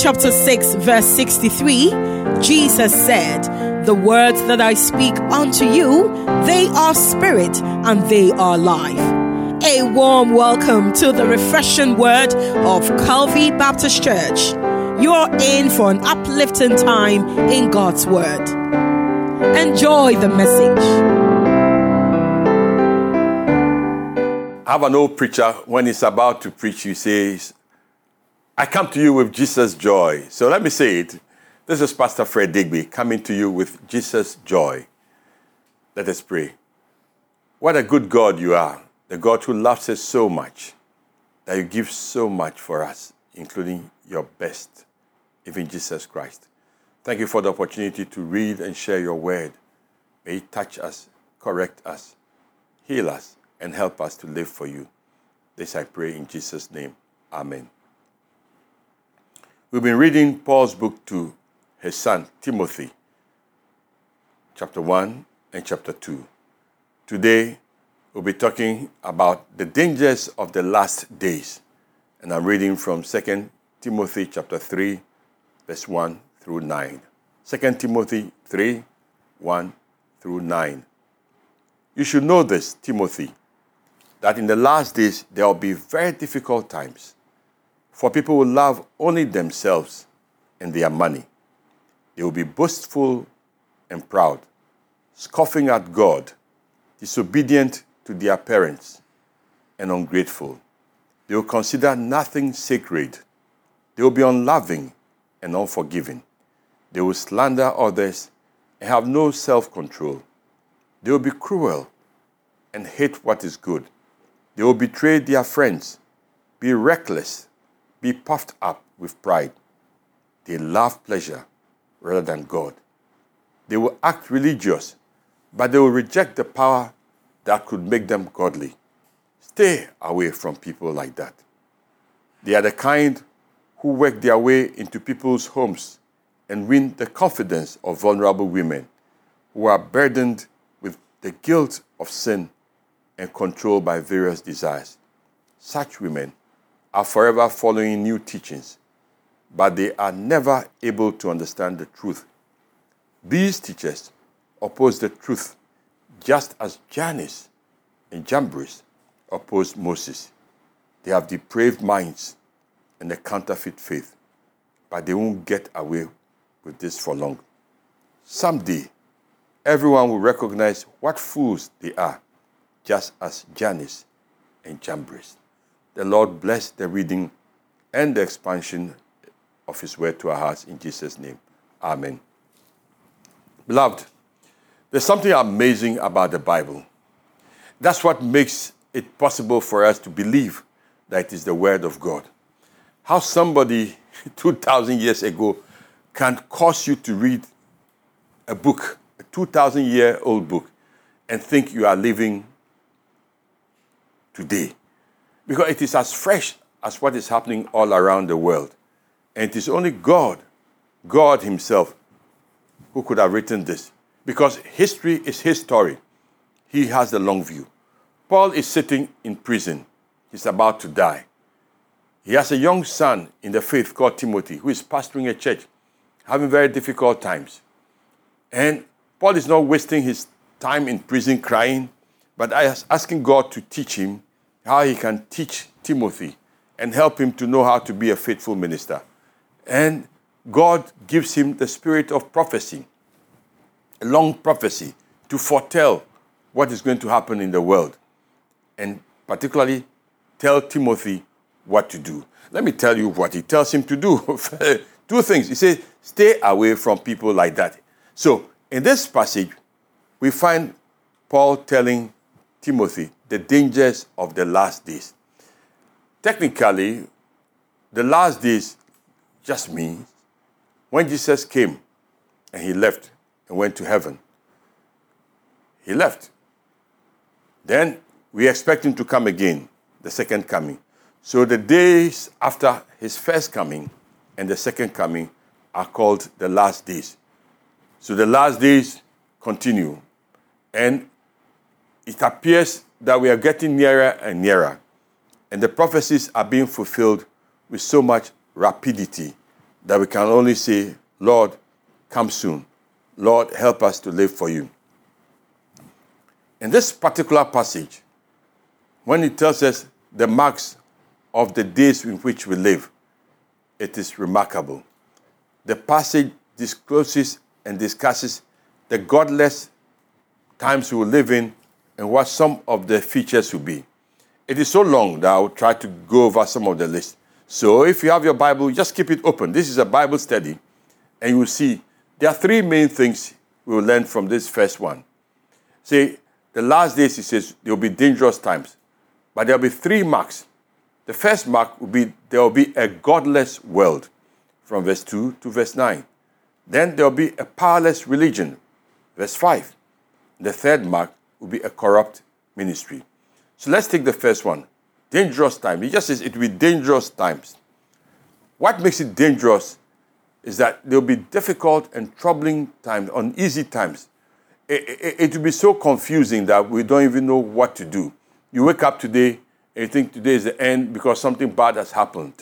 chapter 6, verse 63, Jesus said, The words that I speak unto you, they are spirit and they are life. A warm welcome to the refreshing word of Calvary Baptist Church. You're in for an uplifting time in God's word. Enjoy the message. I have an old preacher, when he's about to preach, he says, I come to you with Jesus' joy. So let me say it. This is Pastor Fred Deegbe coming to you with Jesus' joy. Let us pray. What a good God you are, the God who loves us so much, that you give so much for us, including your best, even Jesus Christ. Thank you for the opportunity to read and share your word. May it touch us, correct us, heal us, and help us to live for you. This I pray in Jesus' name. Amen. We've been reading Paul's book to his son Timothy, chapter 1 and chapter 2. Today, we'll be talking about the dangers of the last days. And I'm reading from 2 Timothy chapter 3, verse 1 through 9. 2 Timothy 3, 1 through 9. You should know this, Timothy, that in the last days there will be very difficult times for people who love only themselves and their money. They will be boastful and proud, scoffing at God, disobedient to their parents, and ungrateful. They will consider nothing sacred. They will be unloving and unforgiving. They will slander others and have no self control. They will be cruel and hate what is good. They will betray their friends, be reckless, be puffed up with pride. They love pleasure rather than God. They will act religious, but they will reject the power that could make them godly. Stay away from people like that. They are the kind who work their way into people's homes and win the confidence of vulnerable women who are burdened with the guilt of sin and controlled by various desires. Such women are forever following new teachings, but they are never able to understand the truth. These teachers oppose the truth just as Jannes and Jambres opposed Moses. They have depraved minds and a counterfeit faith, but they won't get away with this for long. Someday, everyone will recognize what fools they are, just as Jannes and Jambres. The Lord bless the reading and the expansion of His word to our hearts in Jesus' name. Amen. Beloved, there's something amazing about the Bible. That's what makes it possible for us to believe that it is the Word of God. How somebody 2,000 years ago can cause you to read a book, a 2,000 year old book, and think you are living today because it is as fresh as what is happening all around the world. And it is only God, God Himself, who could have written this. Because history is His story. He has the long view. Paul is sitting in prison, he's about to die. He has a young son in the faith called Timothy who is pastoring a church, having very difficult times. And Paul is not wasting his time in prison crying, but asking God to teach him how he can teach Timothy and help him to know how to be a faithful minister. And God gives him the spirit of prophecy, a long prophecy to foretell what is going to happen in the world, and particularly tell Timothy what to do. Let me tell you what he tells him to do. Two things. He says, stay away from people like that. So, in this passage, we find Paul telling Timothy the dangers of the last days. Technically, the last days just means when Jesus came and he left and went to heaven, he left. Then we expect him to come again, the second coming. So the days after his first coming and the second coming are called the last days. So the last days continue. And it appears that we are getting nearer and nearer, and the prophecies are being fulfilled with so much rapidity that we can only say, Lord, come soon. Lord, help us to live for you. In this particular passage, when it tells us the marks of the days in which we live, it is remarkable. The passage discloses and discusses the godless times we live in and what some of the features will be. It is so long that I will try to go over some of the list. So if you have your Bible, just keep it open. This is a Bible study, and you will see there are three main things we will learn from this first one. See, the last days, he says, there will be dangerous times, but there will be three marks. The first mark will be there will be a godless world, from verse 2 to verse 9. Then there will be a powerless religion, verse 5. The third mark will be a corrupt ministry. So let's take the first one dangerous times. He just says it will be dangerous times. What makes it dangerous is that there will be difficult and troubling times, uneasy times. It, it, it, will be so confusing that we don't even know what to do. You wake up today and you think today is the end because something bad has happened.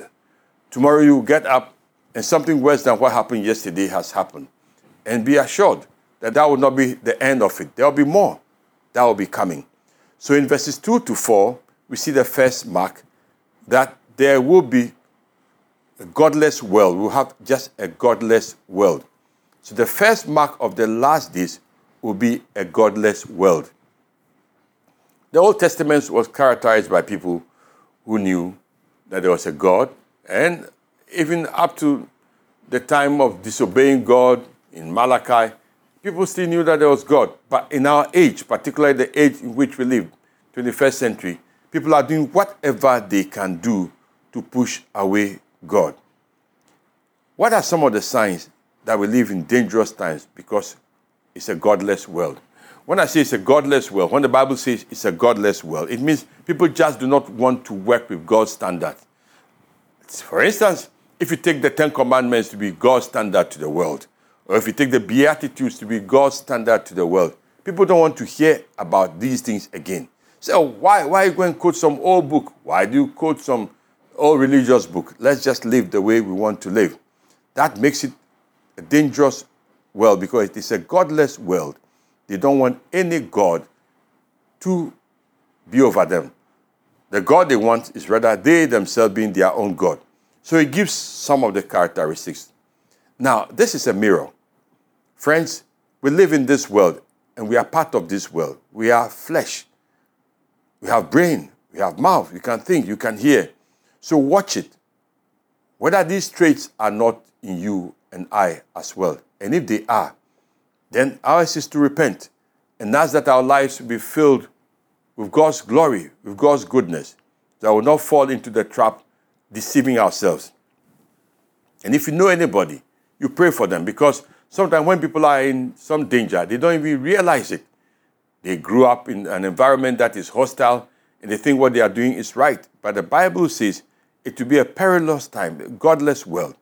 Tomorrow you get up and something worse than what happened yesterday has happened. And be assured that that will not be the end of it. There will be more that will be coming. So in verses 2 to 4, we see the first mark that there will be a godless world. We'll have just a godless world. So the first mark of the last days will be a godless world. The Old Testament was characterized by people who knew that there was a God, and even up to the time of disobeying God in Malachi, people still knew that there was God. But in our age, particularly the age in which we live, 21st century, people are doing whatever they can do to push away God. What are some of the signs that we live in dangerous times because it's a godless world? When I say it's a godless world, when the Bible says it's a godless world, it means people just do not want to work with God's standard. For instance, if you take the Ten Commandments to be God's standard to the world, or if you take the Beatitudes to be God's standard to the world, people don't want to hear about these things again. So oh, why why you go and quote some old book? Why do you quote some old religious book? Let's just live the way we want to live. That makes it a dangerous world because it is a godless world. They don't want any God to be over them. The God they want is rather they themselves being their own God. So he gives some of the characteristics. Now, this is a mirror. Friends, we live in this world and we are part of this world. We are flesh. We have brain, we have mouth, you can think, you can hear. So watch it. Whether these traits are not in you and I as well. And if they are, then ours is to repent and ask that our lives be filled with God's glory, with God's goodness, that we will not fall into the trap deceiving ourselves. And if you know anybody, you pray for them because sometimes when people are in some danger, they don't even realize it. They grew up in an environment that is hostile and they think what they are doing is right. But the Bible says it will be a perilous time, a godless world.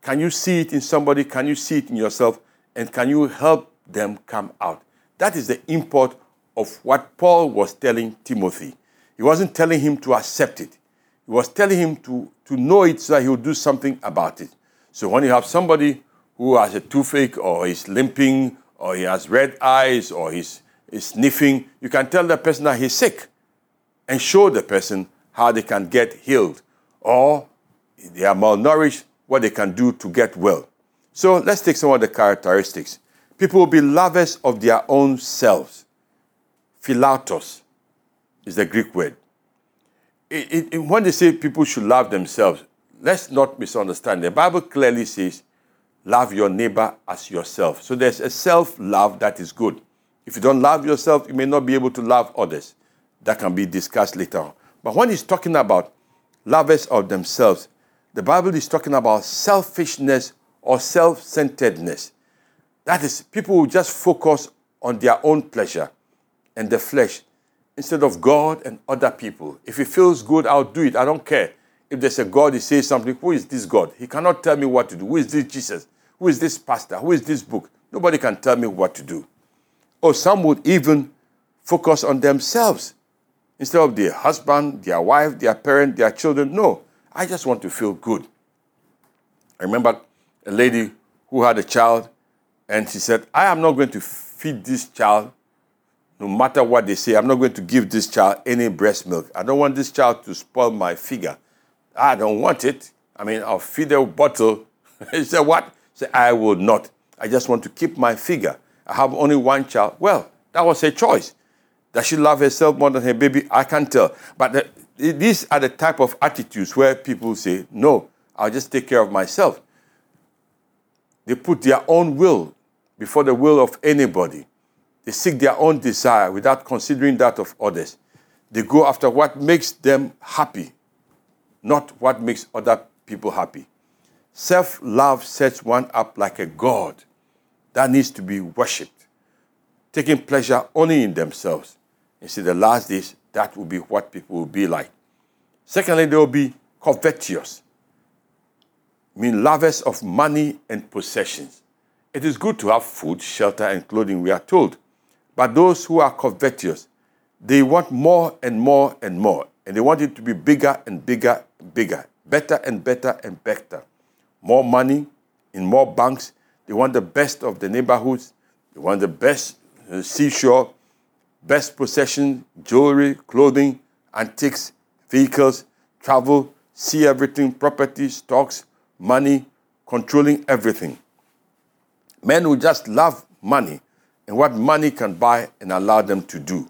Can you see it in somebody? Can you see it in yourself? And can you help them come out? That is the import of what Paul was telling Timothy. He wasn't telling him to accept it, he was telling him to, to know it so that he would do something about it. So when you have somebody who has a toothache or is limping or he has red eyes or he's is sniffing, you can tell the person that he's sick and show the person how they can get healed. Or they are malnourished, what they can do to get well. So let's take some of the characteristics. People will be lovers of their own selves. Philautos is the Greek word. It, it, when they say people should love themselves, let's not misunderstand. The Bible clearly says, love your neighbor as yourself. So there's a self love that is good. If you don't love yourself, you may not be able to love others. That can be discussed later on. But when he's talking about lovers of themselves, the Bible is talking about selfishness or self centeredness. That is, people who just focus on their own pleasure and the flesh instead of God and other people. If it feels good, I'll do it. I don't care. If there's a God, he says something, who is this God? He cannot tell me what to do. Who is this Jesus? Who is this pastor? Who is this book? Nobody can tell me what to do. Or some would even focus on themselves instead of their husband, their wife, their parent, their children. No, I just want to feel good. I remember a lady who had a child, and she said, I am not going to feed this child no matter what they say. I'm not going to give this child any breast milk. I don't want this child to spoil my figure. I don't want it. I mean, I'll feed a bottle. he said, What? Said, I will not. I just want to keep my figure. I have only one child. Well, that was her choice. Does she love herself more than her baby? I can't tell. But the, these are the type of attitudes where people say, No, I'll just take care of myself. They put their own will before the will of anybody. They seek their own desire without considering that of others. They go after what makes them happy, not what makes other people happy. Self love sets one up like a god that needs to be worshipped, taking pleasure only in themselves. You see, the last days, that will be what people will be like. Secondly, they will be covetous, mean lovers of money and possessions. It is good to have food, shelter, and clothing, we are told. But those who are covetous, they want more and more and more, and they want it to be bigger and bigger and bigger, better and better and better. More money in more banks. They want the best of the neighborhoods. They want the best uh, seashore, best possession, jewelry, clothing, antiques, vehicles, travel, see everything, property, stocks, money, controlling everything. Men who just love money and what money can buy and allow them to do.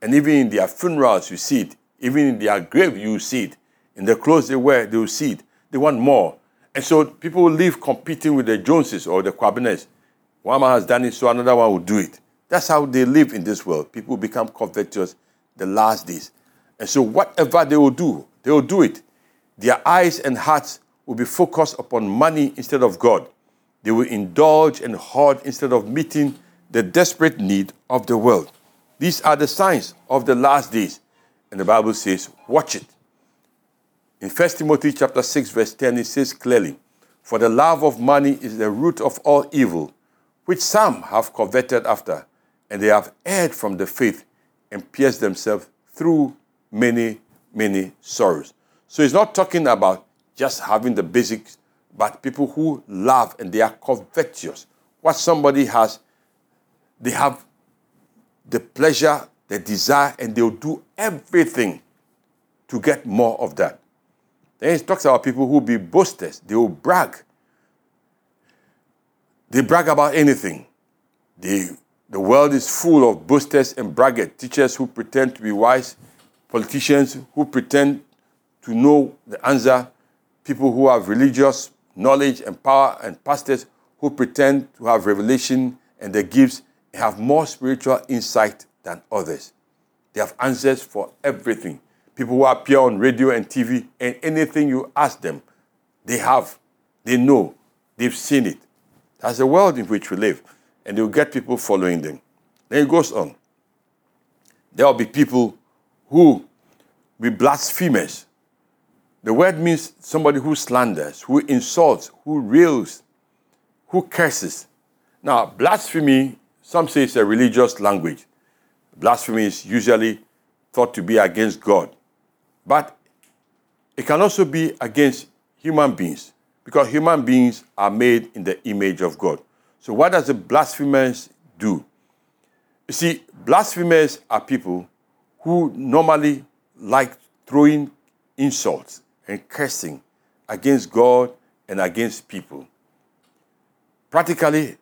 And even in their funerals, you see it. Even in their grave, you see it. In the clothes they wear, they will see it. They want more. And so people will live competing with the Joneses or the Kwabinets. One man has done it, so another one will do it. That's how they live in this world. People become covetous the last days. And so whatever they will do, they will do it. Their eyes and hearts will be focused upon money instead of God. They will indulge and hoard instead of meeting the desperate need of the world. These are the signs of the last days. And the Bible says, watch it. In 1 Timothy chapter 6, verse 10, it says clearly, For the love of money is the root of all evil, which some have coveted after, and they have erred from the faith and pierced themselves through many, many sorrows. So he's not talking about just having the basics, but people who love and they are covetous. What somebody has, they have the pleasure, the desire, and they'll do everything to get more of that. Then he talks about people who be boasters, they will brag. They brag about anything. They, the world is full of boasters and braggart, teachers who pretend to be wise, politicians who pretend to know the answer, people who have religious knowledge and power, and pastors who pretend to have revelation and the gifts have more spiritual insight than others. They have answers for everything. People who appear on radio and TV, and anything you ask them, they have, they know, they've seen it. That's the world in which we live, and they'll get people following them. Then it goes on. There will be people who be blasphemers, the word means somebody who slanders, who insults, who rails, who curses. Now, blasphemy, some say it's a religious language. Blasphemy is usually thought to be against God. But it can also be against human beings because human beings are made in the image of God. So, what does the blasphemers do? You see, blasphemers are people who normally like throwing insults and cursing against God and against people. Practically,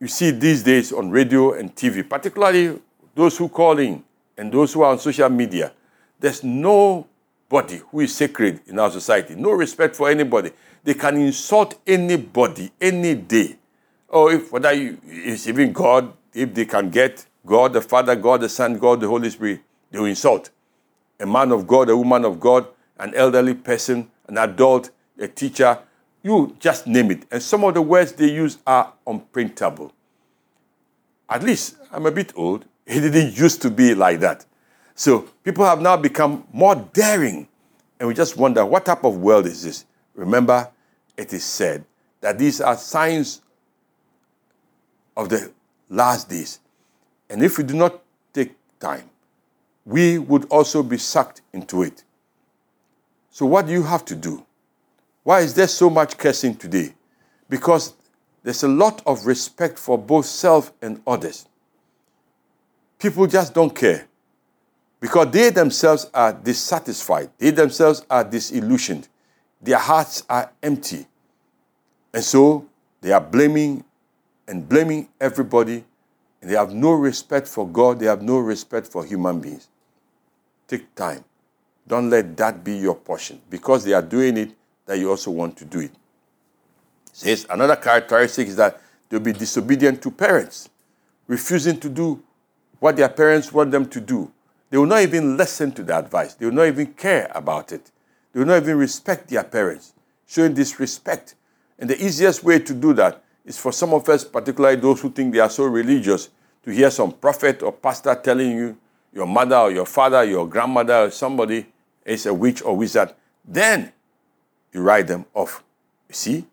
you see these days on radio and TV, particularly those who call in and those who are on social media, there's nobody who is sacred in our society, no respect for anybody. They can insult anybody any day. Or if whether you, it's even God, if they can get God the Father, God the Son, God the Holy Spirit, they will insult. A man of God, a woman of God, an elderly person, an adult, a teacher, you just name it. And some of the words they use are unprintable. At least I'm a bit old. It didn't used to be like that. So people have now become more daring. And we just wonder what type of world is this? Remember, it is said that these are signs of the last days. And if we do not take time, we would also be sucked into it. So, what do you have to do? Why is there so much cursing today? Because there's a lot of respect for both self and others. People just don't care because they themselves are dissatisfied, they themselves are disillusioned, their hearts are empty. And so they are blaming and blaming everybody, and they have no respect for God, they have no respect for human beings. Take time. Don't let that be your portion because they are doing it that you also want to do it. Says another characteristic is that they'll be disobedient to parents, refusing to do what their parents want them to do. They will not even listen to the advice. They will not even care about it. They will not even respect their parents, showing disrespect. And the easiest way to do that is for some of us, particularly those who think they are so religious, to hear some prophet or pastor telling you your mother or your father, your grandmother or somebody is a witch or wizard. Then you write them off. You see?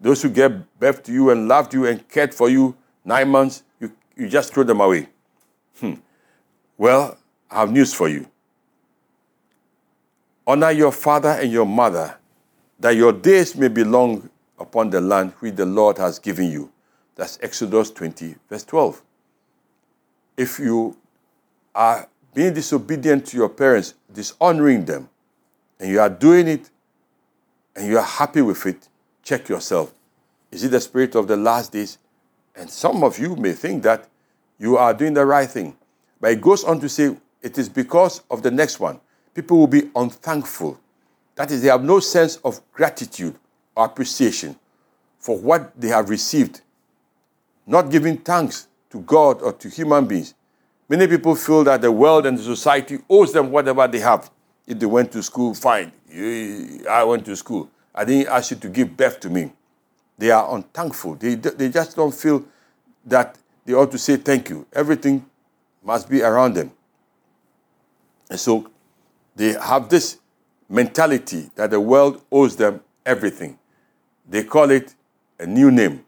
Those who gave birth to you and loved you and cared for you nine months, you, you just throw them away. Hmm. Well, I have news for you. Honor your father and your mother, that your days may be long upon the land which the Lord has given you. That's Exodus 20, verse 12. If you are being disobedient to your parents, dishonoring them, and you are doing it and you are happy with it, check yourself. Is it the spirit of the last days? And some of you may think that you are doing the right thing. But it goes on to say, it is because of the next one. People will be unthankful. That is, they have no sense of gratitude or appreciation for what they have received, not giving thanks to God or to human beings. Many people feel that the world and the society owes them whatever they have. If they went to school, fine. I went to school. I didn't ask you to give birth to me. They are unthankful. They, they just don't feel that they ought to say thank you. Everything must be around them. And so they have this mentality that the world owes them everything. They call it a new name.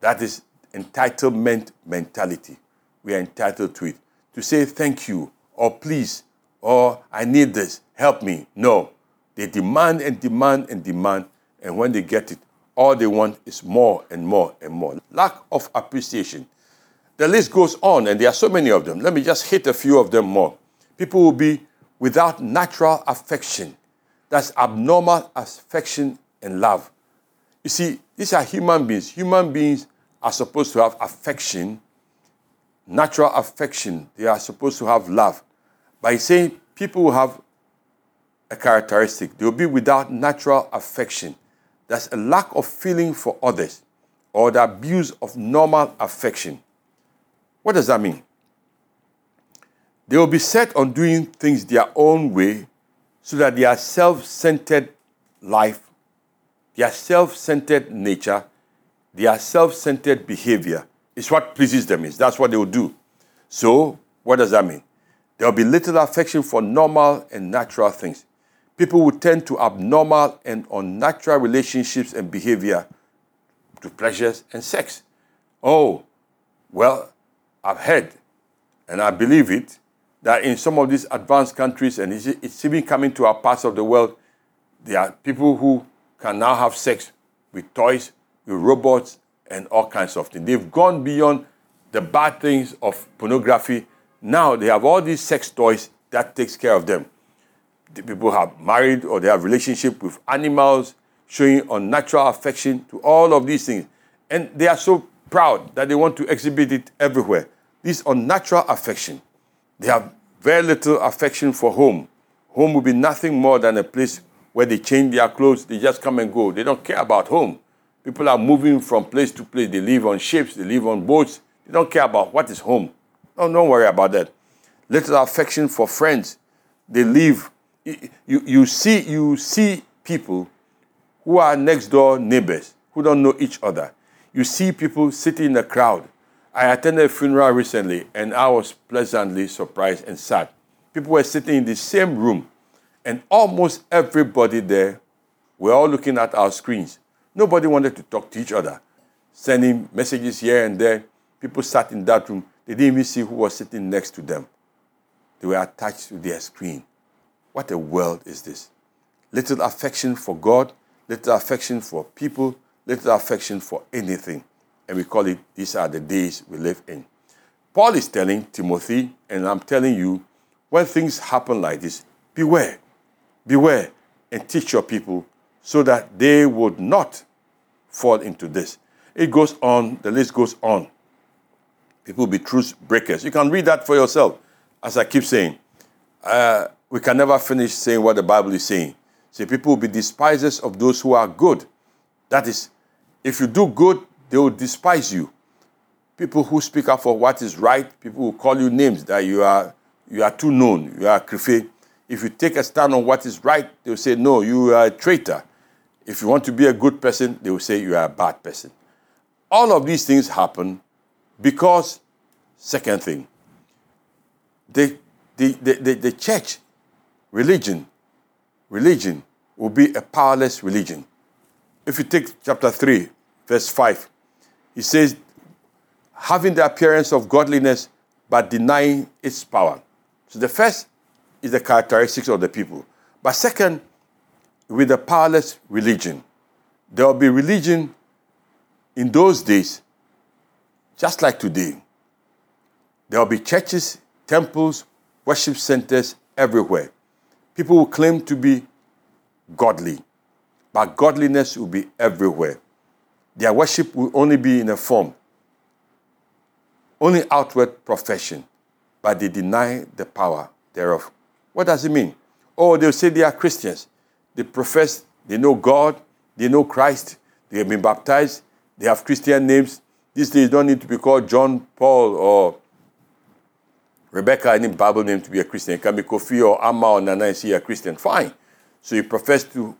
That is entitlement mentality. We are entitled to it. To say thank you or please or I need this, help me. No. They demand and demand and demand, and when they get it, all they want is more and more and more. Lack of appreciation. The list goes on, and there are so many of them. Let me just hit a few of them more. People will be without natural affection. That's abnormal affection and love. You see, these are human beings. Human beings are supposed to have affection, natural affection. They are supposed to have love. By saying people will have a characteristic, they will be without natural affection. That's a lack of feeling for others or the abuse of normal affection. What does that mean? They will be set on doing things their own way so that their self centered life, their self centered nature, their self centered behavior is what pleases them. Is That's what they will do. So, what does that mean? There will be little affection for normal and natural things. People will tend to abnormal and unnatural relationships and behavior to pleasures and sex. Oh, well, I've heard and I believe it that in some of these advanced countries, and it's even coming to our parts of the world, there are people who can now have sex with toys, with robots, and all kinds of things. They've gone beyond the bad things of pornography. Now they have all these sex toys that takes care of them. The people have married or they have relationship with animals, showing unnatural affection to all of these things. And they are so proud that they want to exhibit it everywhere. This unnatural affection. They have very little affection for home. Home will be nothing more than a place where they change their clothes, they just come and go. They don't care about home. People are moving from place to place. They live on ships, they live on boats. They don't care about what is home. No, don't worry about that. Little affection for friends. They live. You, you, see, you see people who are next door neighbors who don't know each other. You see people sitting in a crowd I attended a funeral recently and I was pleasantly surprised and sad. People were sitting in the same room, and almost everybody there were all looking at our screens. Nobody wanted to talk to each other, sending messages here and there. People sat in that room, they didn't even see who was sitting next to them. They were attached to their screen. What a world is this? Little affection for God, little affection for people, little affection for anything. And we call it, these are the days we live in. Paul is telling Timothy, and I'm telling you, when things happen like this, beware, beware, and teach your people so that they would not fall into this. It goes on, the list goes on. People be truth breakers. You can read that for yourself. As I keep saying, uh, we can never finish saying what the Bible is saying. See, people will be despisers of those who are good. That is, if you do good, they will despise you. People who speak up for what is right, people will call you names that you are you are too known, you are krife. If you take a stand on what is right, they will say, No, you are a traitor. If you want to be a good person, they will say you are a bad person. All of these things happen because, second thing, the, the, the, the, the church, religion, religion will be a powerless religion. If you take chapter 3, verse 5, he says, having the appearance of godliness but denying its power. So the first is the characteristics of the people. But second, with a powerless religion. There will be religion in those days, just like today. There will be churches, temples, worship centers everywhere. People will claim to be godly, but godliness will be everywhere. Their worship will only be in a form, only outward profession, but they deny the power thereof. What does it mean? Oh, they'll say they are Christians. They profess, they know God, they know Christ, they have been baptized, they have Christian names. These days don't need to be called John, Paul, or Rebecca, any Bible name to be a Christian. It can be Kofi or Amma or Nana and see a Christian. Fine. So you profess to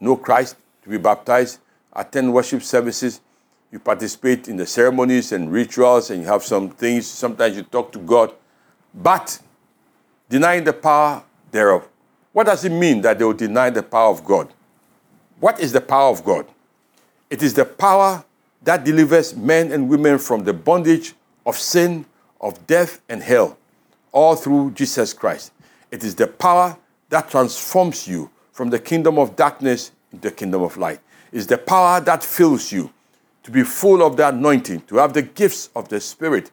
know Christ, to be baptized, attend worship services, you participate in the ceremonies and rituals, and you have some things. Sometimes you talk to God, but denying the power thereof. What does it mean that they will deny the power of God? What is the power of God? It is the power that delivers men and women from the bondage of sin, of death, and hell, all through Jesus Christ. It is the power that transforms you from the kingdom of darkness into the kingdom of light. It's the power that fills you to be full of the anointing, to have the gifts of the Spirit,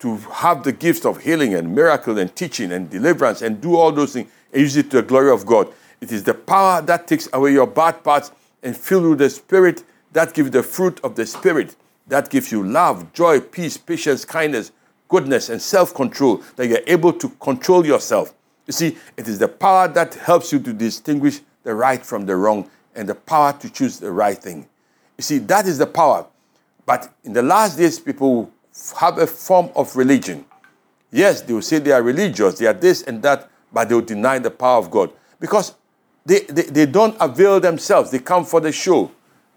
to have the gifts of healing and miracle and teaching and deliverance and do all those things and use it to the glory of God. It is the power that takes away your bad parts and fill you with the Spirit that gives the fruit of the Spirit, that gives you love, joy, peace, patience, kindness, goodness, and self control, that you're able to control yourself. You see, it is the power that helps you to distinguish the right from the wrong and the power to choose the right thing. You see, that is the power. But in the last days, people have a form of religion. Yes, they will say they are religious, they are this and that, but they will deny the power of God because they, they, they don't avail themselves. They come for the show.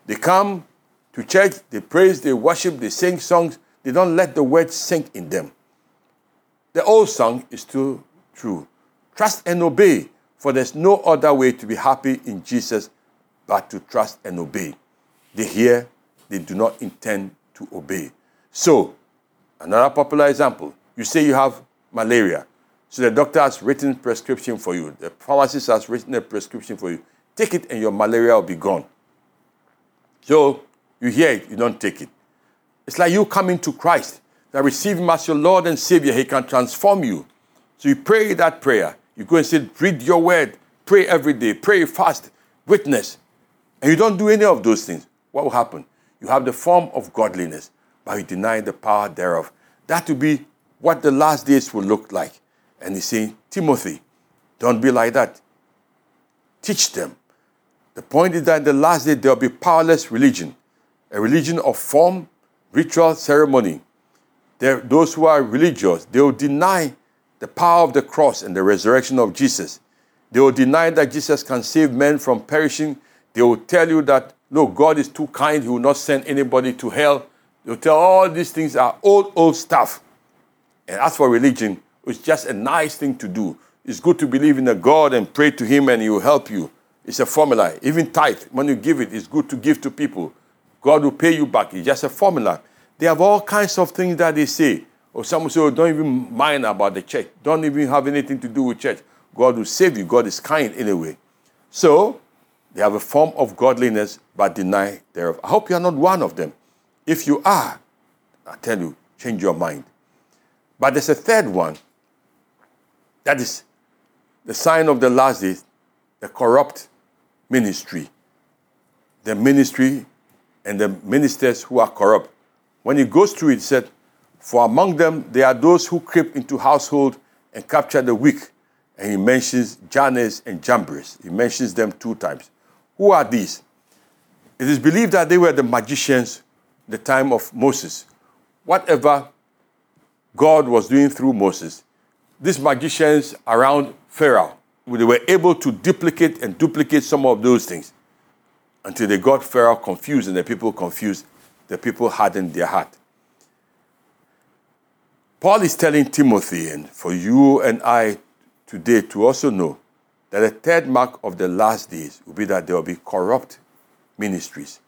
They come to church, they praise, they worship, they sing songs. They don't let the word sink in them. The old song is still true. Trust and obey, for there's no other way to be happy in Jesus but to trust and obey. They hear, they do not intend to obey. So, another popular example you say you have malaria. So the doctor has written prescription for you. The pharmacist has written a prescription for you. Take it and your malaria will be gone. So you hear it, you don't take it. It's like you coming to Christ, that receive him as your Lord and Savior. He can transform you. So you pray that prayer. You go and say, read your word, pray every day, pray fast, witness. And you don't do any of those things. What will happen? You have the form of godliness, but you deny the power thereof. That will be what the last days will look like. And he's saying, Timothy, don't be like that. Teach them. The point is that in the last day there will be powerless religion, a religion of form, ritual, ceremony. There, those who are religious, they will deny the power of the cross and the resurrection of Jesus. They will deny that Jesus can save men from perishing. They will tell you that, no, God is too kind, He will not send anybody to hell. They'll tell all these things are old, old stuff. And as for religion, it's just a nice thing to do. It's good to believe in a God and pray to Him and He will help you. It's a formula. Even tithe, when you give it, it's good to give to people. God will pay you back. It's just a formula. They have all kinds of things that they say. Or some say, oh, don't even mind about the church. Don't even have anything to do with church. God will save you. God is kind anyway. So, They have a form of godliness but deny thereof. I hope you are not one of them. If you are, I tell you, change your mind. But there's a third one that is the sign of the last days, the corrupt ministry. The ministry and the ministers who are corrupt. When he goes through it, he said, For among them there are those who creep into household and capture the weak. And he mentions Jannes and Jambres. He mentions them two times. Who are these? It is believed that they were the magicians the time of Moses. Whatever God was doing through Moses, these magicians around Pharaoh, they were able to duplicate and duplicate some of those things until they got Pharaoh confused and the people confused. The people hardened their heart. Paul is telling Timothy, and for you and I today to also know that the third mark of the last days will be that there will be corrupt ministries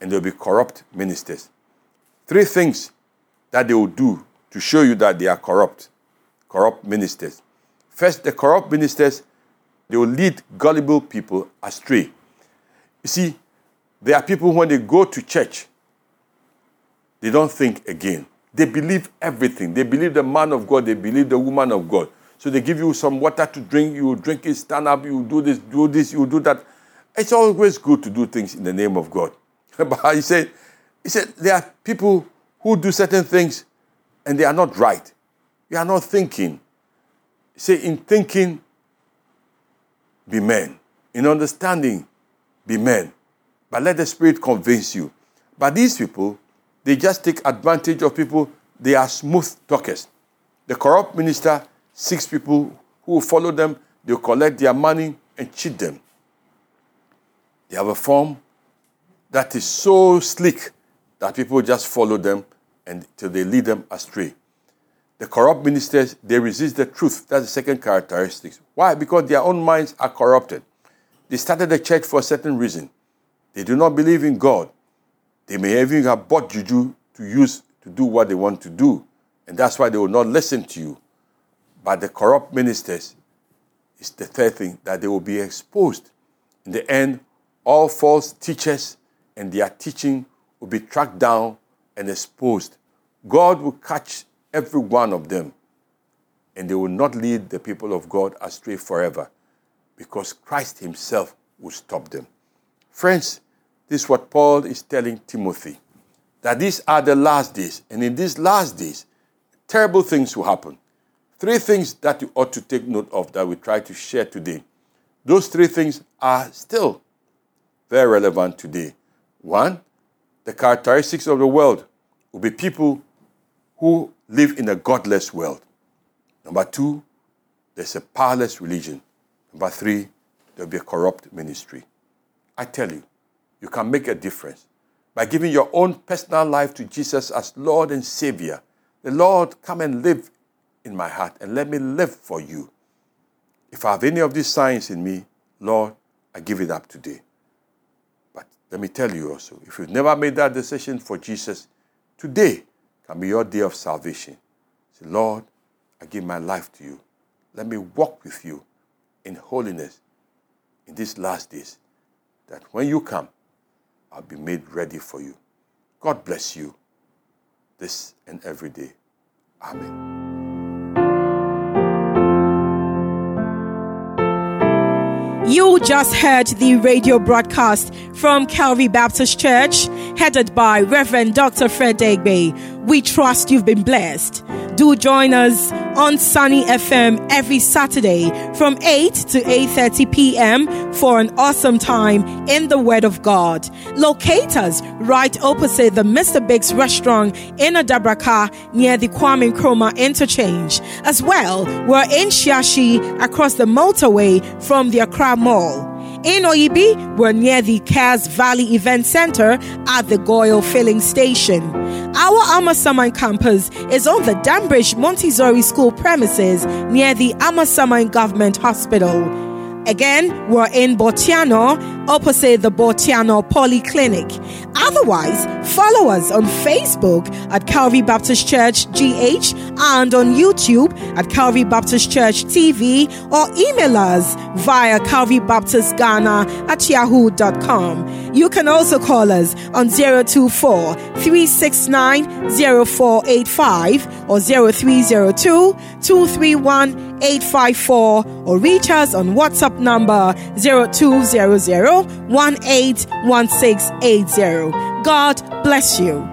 and there will be corrupt ministers. Three things that they will do to show you that they are corrupt, corrupt ministers. First, the corrupt ministers, they will lead gullible people astray. You see, there are people when they go to church, they don't think again. They believe everything. They believe the man of God, they believe the woman of God. So they give you some water to drink, you drink it, stand up, you do this, do this, you do that. It's always good to do things in the name of God. but he said, he said, there are people who do certain things and they are not right. You are not thinking. Say, in thinking, be men. In understanding, be men. But let the Spirit convince you. But these people, they just take advantage of people. They are smooth talkers. The corrupt minister seeks people who will follow them, they'll collect their money and cheat them. They have a form that is so slick that people just follow them until they lead them astray. The corrupt ministers, they resist the truth. That's the second characteristic. Why? Because their own minds are corrupted. They started the church for a certain reason. They do not believe in God. They may even have bought juju to use to do what they want to do. And that's why they will not listen to you. But the corrupt ministers is the third thing that they will be exposed. In the end, all false teachers and their teaching will be tracked down and exposed. God will catch every one of them, and they will not lead the people of God astray forever because Christ Himself will stop them. Friends, this is what Paul is telling Timothy that these are the last days, and in these last days, terrible things will happen. Three things that you ought to take note of that we try to share today. Those three things are still very relevant today. One, the characteristics of the world will be people who live in a godless world. Number two, there's a powerless religion. Number three, there'll be a corrupt ministry. I tell you, you can make a difference by giving your own personal life to Jesus as Lord and Savior. The Lord, come and live in my heart and let me live for you. If I have any of these signs in me, Lord, I give it up today. But let me tell you also, if you've never made that decision for Jesus, today can be your day of salvation. Say, Lord, I give my life to you. Let me walk with you in holiness in these last days, that when you come, I'll be made ready for you. God bless you this and every day. Amen. You just heard the radio broadcast from Calvary Baptist Church, headed by Reverend Dr. Fred Deegbe. We trust you've been blessed. Do join us on Sunny FM every Saturday from 8 to 8:30 p.m. for an awesome time in the Word of God. Locate us right opposite the Mr. Biggs restaurant in Adabraka near the Kwame Nkrumah interchange. As well, we're in Shiashie across the motorway from the Accra Mall. In Oyibi, we're near the Cares Valley Event Center at the GOIL Filling Station. Our Amasaman campus is on the Danbridge Montessori School premises near the Amasaman Government Hospital. Again, we're in Botianor, opposite the Botianor Polyclinic. Otherwise, follow us on Facebook at Calvary Baptist Church GH and on YouTube at Calvary Baptist Church TV or email us via Calvary Baptist Ghana at yahoo.com. You can also call us on 024 369 0485 or 0302 231 854 or reach us on WhatsApp number 0200 181680. God bless you.